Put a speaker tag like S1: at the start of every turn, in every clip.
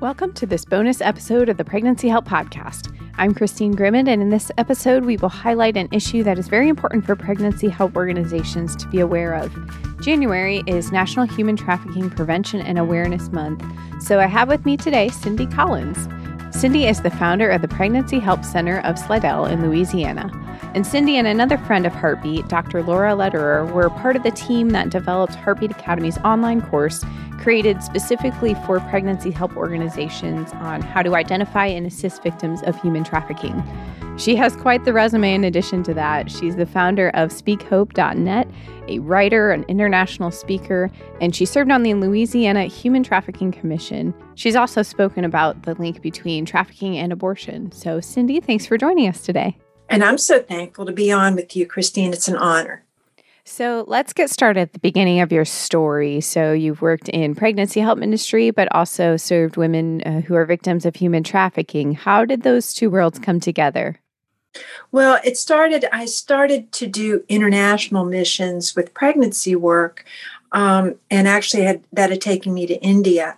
S1: Welcome to this bonus episode of the Pregnancy Help Podcast. I'm Christine Grimond, and in this episode, we will highlight an issue that is very important for pregnancy help organizations to be aware of. January is National Human Trafficking Prevention and Awareness Month, so I have with me today Cindy Collins. Cindy is the founder of the Pregnancy Help Center of Slidell in Louisiana. And Cindy and another friend of Heartbeat, Dr. Laura Lederer, were part of the team that developed Heartbeat Academy's online course created specifically for pregnancy help organizations on how to identify and assist victims of human trafficking. She has quite the resume in addition to that. She's the founder of speakhope.net, a writer, an international speaker, and she served on the Louisiana Human Trafficking Commission. She's also spoken about the link between trafficking and abortion. So, Cindy, thanks for joining us today.
S2: And I'm so thankful to be on with you, Christine. It's an honor.
S1: So let's get started at the beginning of your story. So you've worked in pregnancy help ministry, but also served women uh, who are victims of human trafficking. How did those two worlds come together?
S2: Well, it started, I started to do international missions with pregnancy work. Um, and actually had that had taken me to India.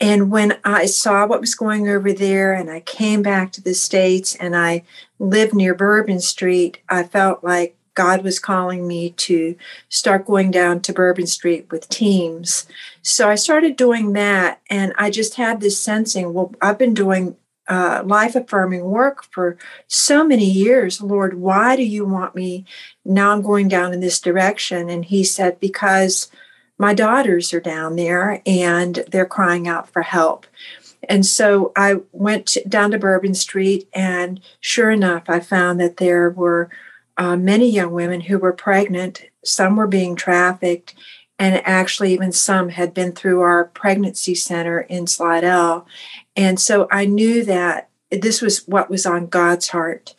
S2: And when I saw what was going over there and I came back to the States and I lived near Bourbon Street, I felt like God was calling me to start going down to Bourbon Street with teams. So I started doing that and I just had this sensing well, I've been doing uh, life affirming work for so many years. Lord, why do you want me? Now I'm going down in this direction. And he said, because my daughters are down there and they're crying out for help. And so I went down to Bourbon Street, and sure enough, I found that there were uh, many young women who were pregnant. Some were being trafficked, and actually, even some had been through our pregnancy center in Slidell. And so I knew that this was what was on God's heart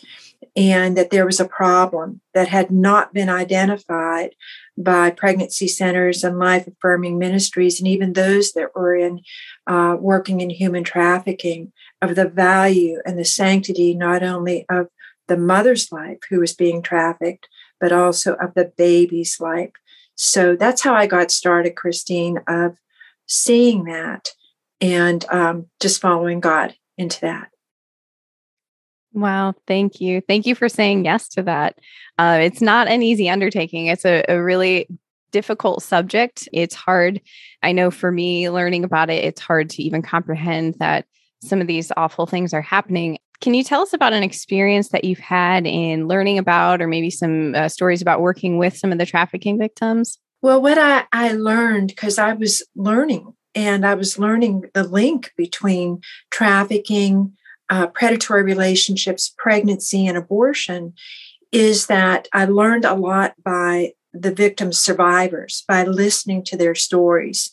S2: and that there was a problem that had not been identified by pregnancy centers and life affirming ministries, and even those that were in uh, working in human trafficking, of the value and the sanctity not only of the mother's life who was being trafficked, but also of the baby's life. So that's how I got started, Christine, of seeing that and um, just following God into that.
S1: Wow, thank you. Thank you for saying yes to that. Uh, it's not an easy undertaking. It's a, a really difficult subject. It's hard. I know for me, learning about it, it's hard to even comprehend that some of these awful things are happening. Can you tell us about an experience that you've had in learning about, or maybe some uh, stories about working with some of the trafficking victims?
S2: Well, what I, I learned, because I was learning and I was learning the link between trafficking, uh, predatory relationships, pregnancy, and abortion is that I learned a lot by the victim survivors, by listening to their stories.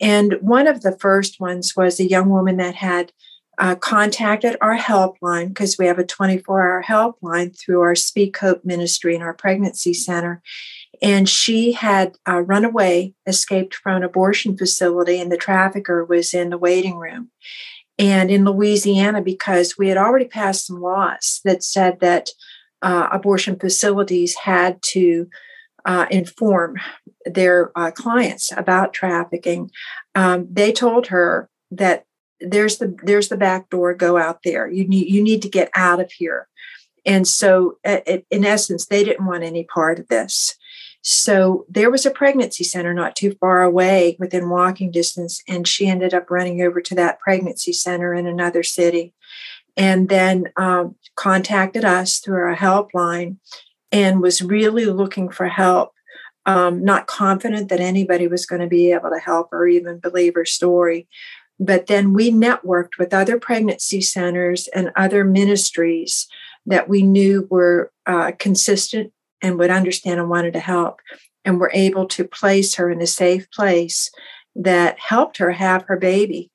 S2: And one of the first ones was a young woman that had uh, contacted our helpline because we have a 24 hour helpline through our Speak Hope ministry and our pregnancy center. And she had uh, run away, escaped from an abortion facility, and the trafficker was in the waiting room and in Louisiana because we had already passed some laws that said that uh, abortion facilities had to uh, inform their uh, clients about trafficking. Um, they told her that there's the there's the back door. Go out there. You need you need to get out of here. And so, in essence, they didn't want any part of this. So there was a pregnancy center not too far away within walking distance, and she ended up running over to that pregnancy center in another city and then um, contacted us through our helpline and was really looking for help. Um, not confident that anybody was going to be able to help or even believe her story. But then we networked with other pregnancy centers and other ministries that we knew were uh, consistent and would understand and wanted to help and were able to place her in a safe place that helped her have her baby.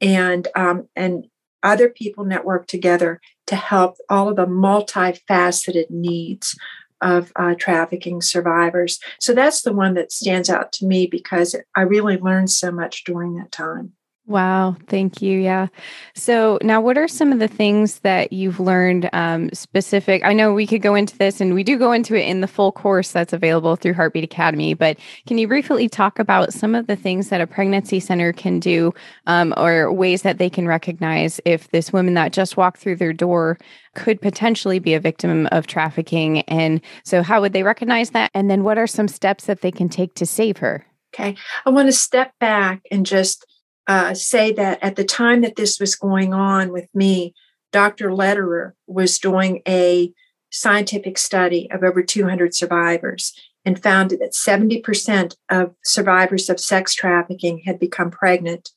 S2: And um, and other people network together to help all of the multifaceted needs of uh, trafficking survivors. So that's the one that stands out to me because i really learned so much during that time
S1: Wow, thank you. Yeah. So now, what are some of the things that you've learned um, specific? I know we could go into this, and we do go into it in the full course that's available through Heartbeat Academy. But can you briefly talk about some of the things that a pregnancy center can do, um, or ways that they can recognize if this woman that just walked through their door could potentially be a victim of trafficking? And so, how would they recognize that? And then, what are some steps that they can take to save her?
S2: Okay, I want to step back and just uh, say that at the time that this was going on with me, Dr. Lederer was doing a scientific study of over 200 survivors and found that 70% of survivors of sex trafficking had become pregnant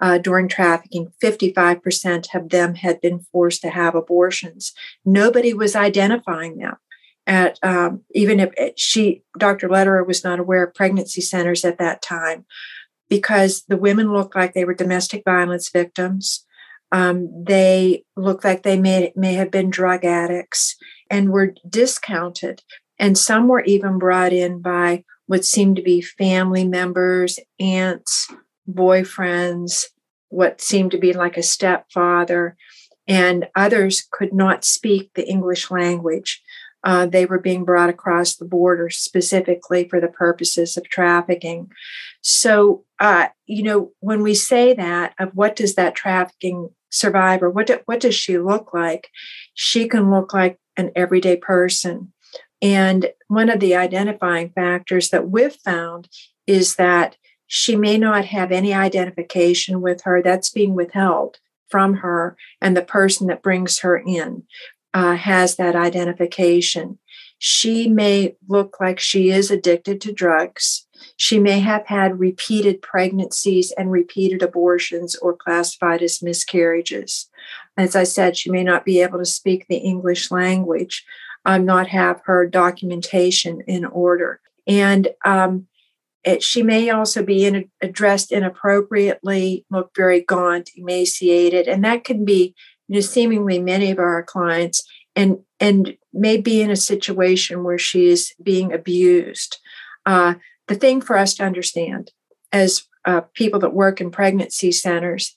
S2: uh, during trafficking. 55% of them had been forced to have abortions. Nobody was identifying them. At um, even if she, Dr. Lederer, was not aware of pregnancy centers at that time because the women looked like they were domestic violence victims. Um, they looked like they may, may have been drug addicts and were discounted. And some were even brought in by what seemed to be family members, aunts, boyfriends, what seemed to be like a stepfather. And others could not speak the English language. Uh, they were being brought across the border specifically for the purposes of trafficking. So, uh, you know, when we say that, of what does that trafficking survivor, what do, what does she look like? She can look like an everyday person. And one of the identifying factors that we've found is that she may not have any identification with her that's being withheld from her and the person that brings her in uh, has that identification. She may look like she is addicted to drugs. She may have had repeated pregnancies and repeated abortions or classified as miscarriages. As I said, she may not be able to speak the English language, um, not have her documentation in order. And um, it, she may also be in, addressed inappropriately, look very gaunt, emaciated, and that can be you know, seemingly many of our clients, and and may be in a situation where she is being abused. Uh, the thing for us to understand as uh, people that work in pregnancy centers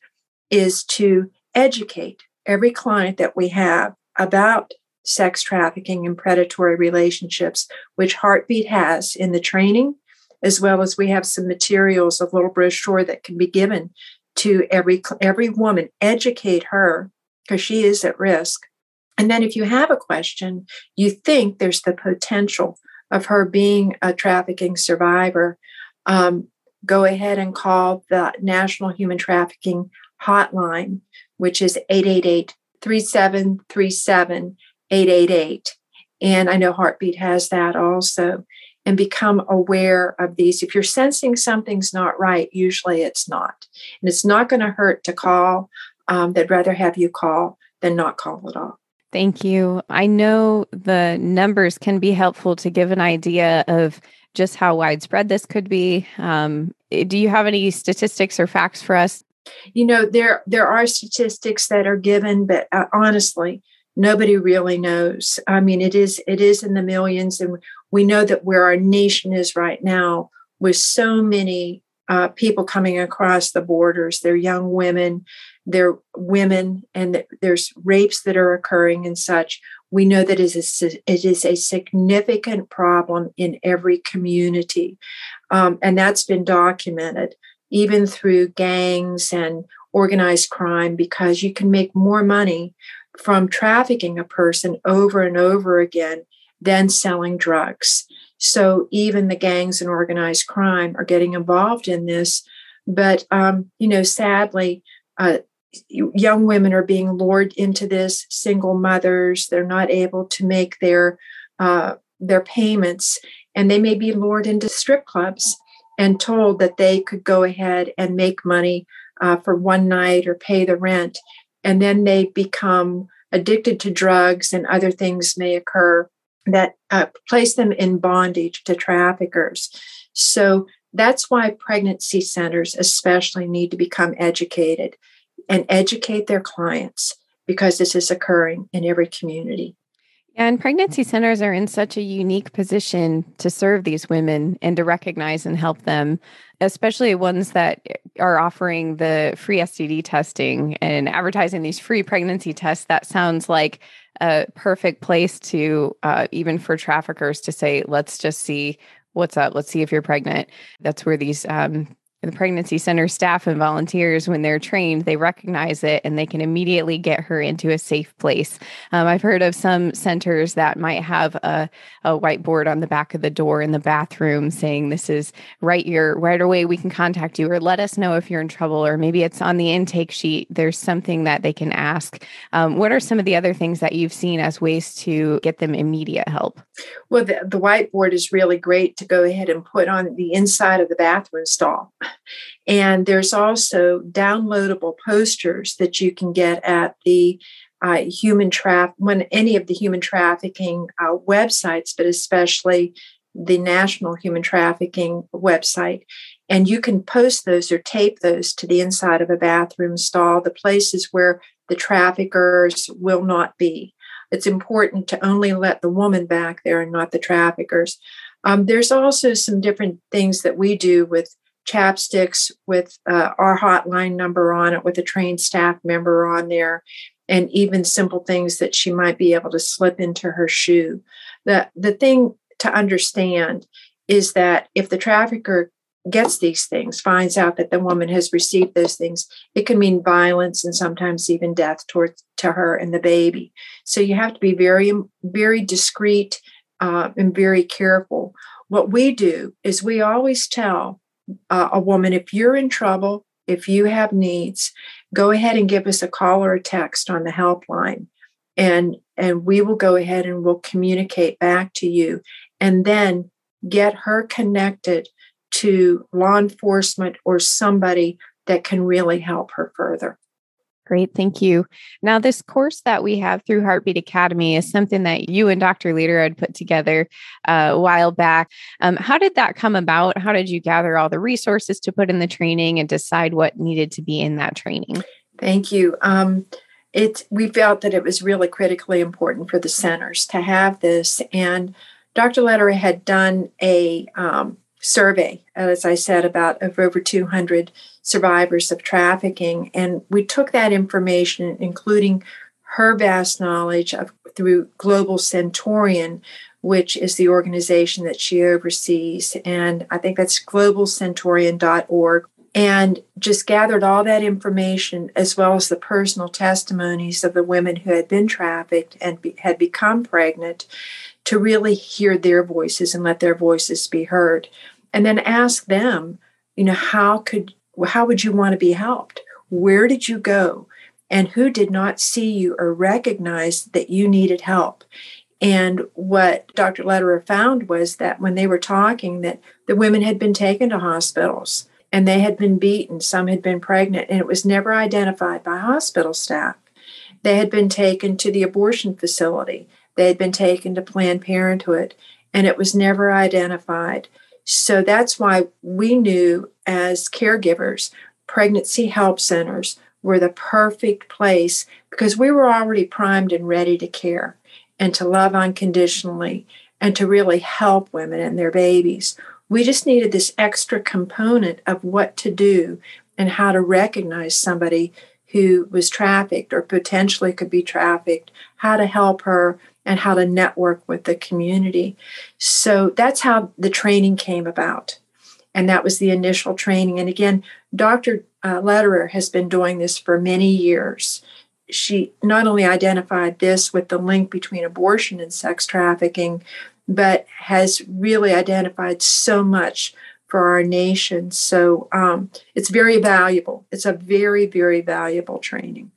S2: is to educate every client that we have about sex trafficking and predatory relationships, which Heartbeat has in the training, as well as we have some materials, a little brochure that can be given to every every woman, educate her because she is at risk. And then if you have a question, you think there's the potential of her being a trafficking survivor, um, go ahead and call the National Human Trafficking Hotline, which is 888 3737 888. And I know Heartbeat has that also. And become aware of these. If you're sensing something's not right, usually it's not. And it's not going to hurt to call um, they'd rather have you call than not call at all.
S1: Thank you. I know the numbers can be helpful to give an idea of just how widespread this could be. Um, eh, do you have any statistics or facts for us?
S2: You know, there there are statistics that are given, but uh, honestly, nobody really knows. I mean, it is it is in the millions, and we know that where our nation is right now, with so many uh, people coming across the borders, they're young women, there women and there's rapes that are occurring and such we know that it is a, it is a significant problem in every community. Um, and that's been documented even through gangs and organized crime because you can make more money from trafficking a person over and over again than selling drugs. So even the gangs and organized crime are getting involved in this but um, you know sadly uh, young women are being lured into this single mothers they're not able to make their uh, their payments and they may be lured into strip clubs and told that they could go ahead and make money uh, for one night or pay the rent and then they become addicted to drugs and other things may occur that uh, place them in bondage to traffickers. So that's why pregnancy centers especially need to become educated and educate their clients because this is occurring in every community.
S1: And pregnancy centers are in such a unique position to serve these women and to recognize and help them, especially ones that are offering the free STD testing and advertising these free pregnancy tests. That sounds like a perfect place to, uh, even for traffickers, to say, let's just see what's up. Let's see if you're pregnant. That's where these um, the pregnancy center staff and volunteers, when they're trained, they recognize it and they can immediately get her into a safe place. Um, I've heard of some centers that might have a, a whiteboard on the back of the door in the bathroom saying, This is right here, right away, we can contact you, or let us know if you're in trouble, or maybe it's on the intake sheet. There's something that they can ask. Um, what are some of the other things that you've seen as ways to get them immediate help?
S2: Well, the, the whiteboard is really great to go ahead and put on the inside of the bathroom stall. And there's also downloadable posters that you can get at the uh, human traffic when any of the human trafficking uh, websites, but especially the National Human Trafficking website. And you can post those or tape those to the inside of a bathroom stall, the places where the traffickers will not be. It's important to only let the woman back there and not the traffickers. Um, there's also some different things that we do with chapsticks with uh, our hotline number on it with a trained staff member on there and even simple things that she might be able to slip into her shoe. The the thing to understand is that if the trafficker gets these things finds out that the woman has received those things it can mean violence and sometimes even death towards to her and the baby. So you have to be very very discreet uh, and very careful. What we do is we always tell uh, a woman, if you're in trouble, if you have needs, go ahead and give us a call or a text on the helpline. And, and we will go ahead and we'll communicate back to you and then get her connected to law enforcement or somebody that can really help her further.
S1: Great, thank you. Now, this course that we have through Heartbeat Academy is something that you and Dr. Lederer had put together uh, a while back. Um, how did that come about? How did you gather all the resources to put in the training and decide what needed to be in that training?
S2: Thank you. Um, it we felt that it was really critically important for the centers to have this, and Dr. Lederer had done a um, survey, as I said, about of over 200 survivors of trafficking. And we took that information, including her vast knowledge of through Global Centurion, which is the organization that she oversees. And I think that's globalcenturion.org. And just gathered all that information as well as the personal testimonies of the women who had been trafficked and be, had become pregnant to really hear their voices and let their voices be heard. And then ask them, you know, how could how would you want to be helped? Where did you go? And who did not see you or recognize that you needed help? And what Dr. Lederer found was that when they were talking, that the women had been taken to hospitals and they had been beaten, some had been pregnant, and it was never identified by hospital staff. They had been taken to the abortion facility, they had been taken to Planned Parenthood, and it was never identified. So that's why we knew as caregivers, pregnancy help centers were the perfect place because we were already primed and ready to care and to love unconditionally and to really help women and their babies. We just needed this extra component of what to do and how to recognize somebody who was trafficked or potentially could be trafficked, how to help her, and how to network with the community. So that's how the training came about. And that was the initial training. And again, Dr. Uh, Lederer has been doing this for many years. She not only identified this with the link between abortion and sex trafficking, but has really identified so much for our nation. So um, it's very valuable. It's a very, very valuable training.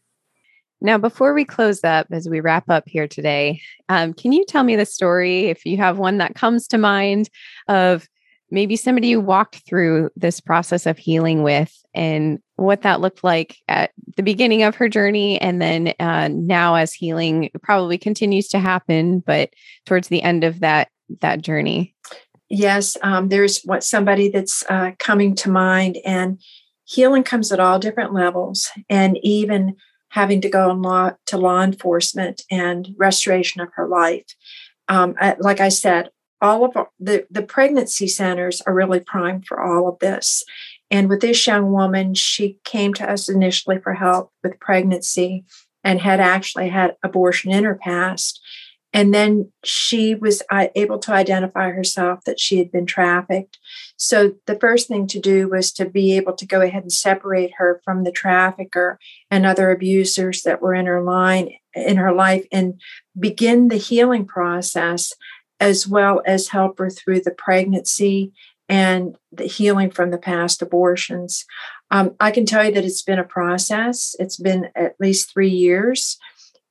S1: Now, before we close up, as we wrap up here today, um, can you tell me the story, if you have one that comes to mind, of maybe somebody you walked through this process of healing with and what that looked like at the beginning of her journey and then uh, now as healing probably continues to happen but towards the end of that that journey
S2: yes um, there's what somebody that's uh, coming to mind and healing comes at all different levels and even having to go law, to law enforcement and restoration of her life. Um, like I said, all of the, the pregnancy centers are really primed for all of this. And with this young woman, she came to us initially for help with pregnancy and had actually had abortion in her past. And then she was uh, able to identify herself that she had been trafficked. So the first thing to do was to be able to go ahead and separate her from the trafficker and other abusers that were in her line in her life and begin the healing process as well as help her through the pregnancy and the healing from the past abortions. Um, I can tell you that it's been a process. It's been at least three years,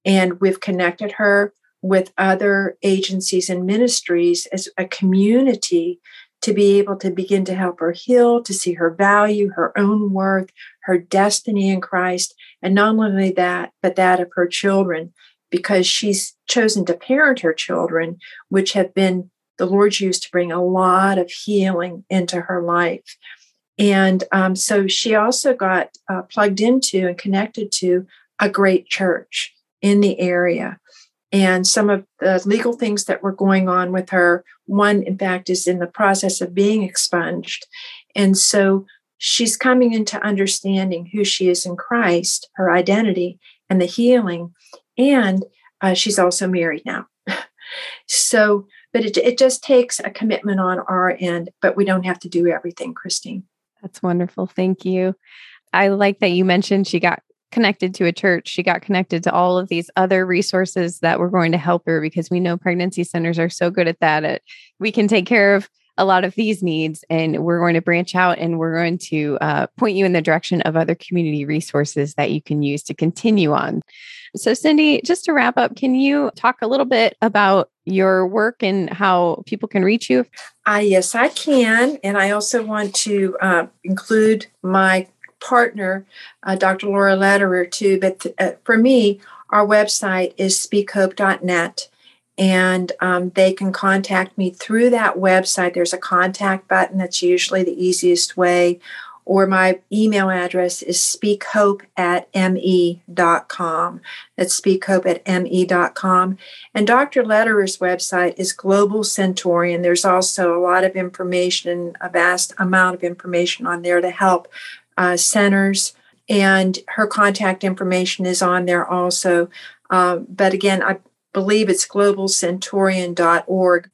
S2: and we've connected her with other agencies and ministries as a community to be able to begin to help her heal, to see her value, her own worth, her destiny in Christ, and not only that, but that of her children, because she's chosen to parent her children, which have been the Lord's used to bring a lot of healing into her life. And um, so she also got uh, plugged into and connected to a great church in the area. And some of the legal things that were going on with her, one, in fact, is in the process of being expunged. And so she's coming into understanding who she is in Christ, her identity, and the healing. And uh, she's also married now. so, but it, it just takes a commitment on our end, but we don't have to do everything, Christine.
S1: That's wonderful. Thank you. I like that you mentioned she got connected to a church. She got connected to all of these other resources that were going to help her because we know pregnancy centers are so good at that. It, we can take care of a lot of these needs and we're going to branch out and we're going to uh, point you in the direction of other community resources that you can use to continue on so cindy just to wrap up can you talk a little bit about your work and how people can reach you
S2: uh, yes i can and i also want to uh, include my partner uh, dr laura lederer too but uh, for me our website is speakhope.net and um, they can contact me through that website. There's a contact button that's usually the easiest way, or my email address is speakhope at me.com. That's speakhope at me.com. And Dr. Lederer's website is Global Centurion. There's also a lot of information, a vast amount of information on there to help uh, centers. And her contact information is on there also. Uh, but again, I believe it's globalcenturion.org.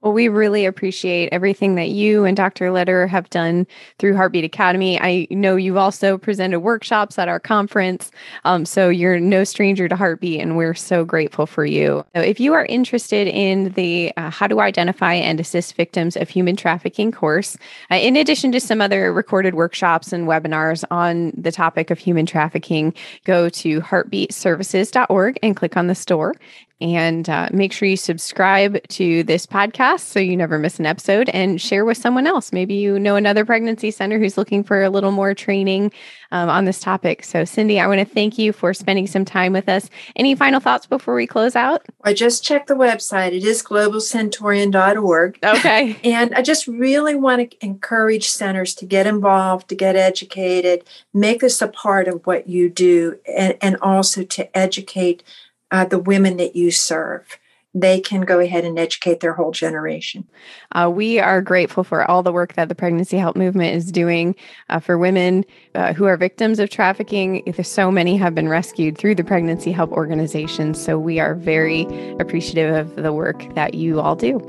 S1: Well, we really appreciate everything that you and Dr. Lederer have done through Heartbeat Academy. I know you've also presented workshops at our conference. Um, so you're no stranger to Heartbeat, and we're so grateful for you. So if you are interested in the uh, How to Identify and Assist Victims of Human Trafficking course, uh, in addition to some other recorded workshops and webinars on the topic of human trafficking, go to heartbeatservices.org and click on the store and uh, make sure you subscribe to this podcast so you never miss an episode and share with someone else. Maybe you know another pregnancy center who's looking for a little more training um, on this topic. So, Cindy, I want to thank you for spending some time with us. Any final thoughts before we close out?
S2: I just checked the website. It is globalcenturion.org.
S1: Okay.
S2: And I just really want to encourage centers to get involved, to get educated, make this a part of what you do, and, and also to educate uh, the women that you serve they can go ahead and educate their whole generation.
S1: Uh, we are grateful for all the work that the Pregnancy Help Movement is doing uh, for women uh, who are victims of trafficking. So many have been rescued through the Pregnancy Help organization. So we are very appreciative of the work that you all do.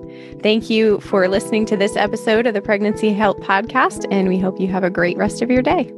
S1: Thank you for listening to this episode of the Pregnancy Help Podcast, and we hope you have a great rest of your day.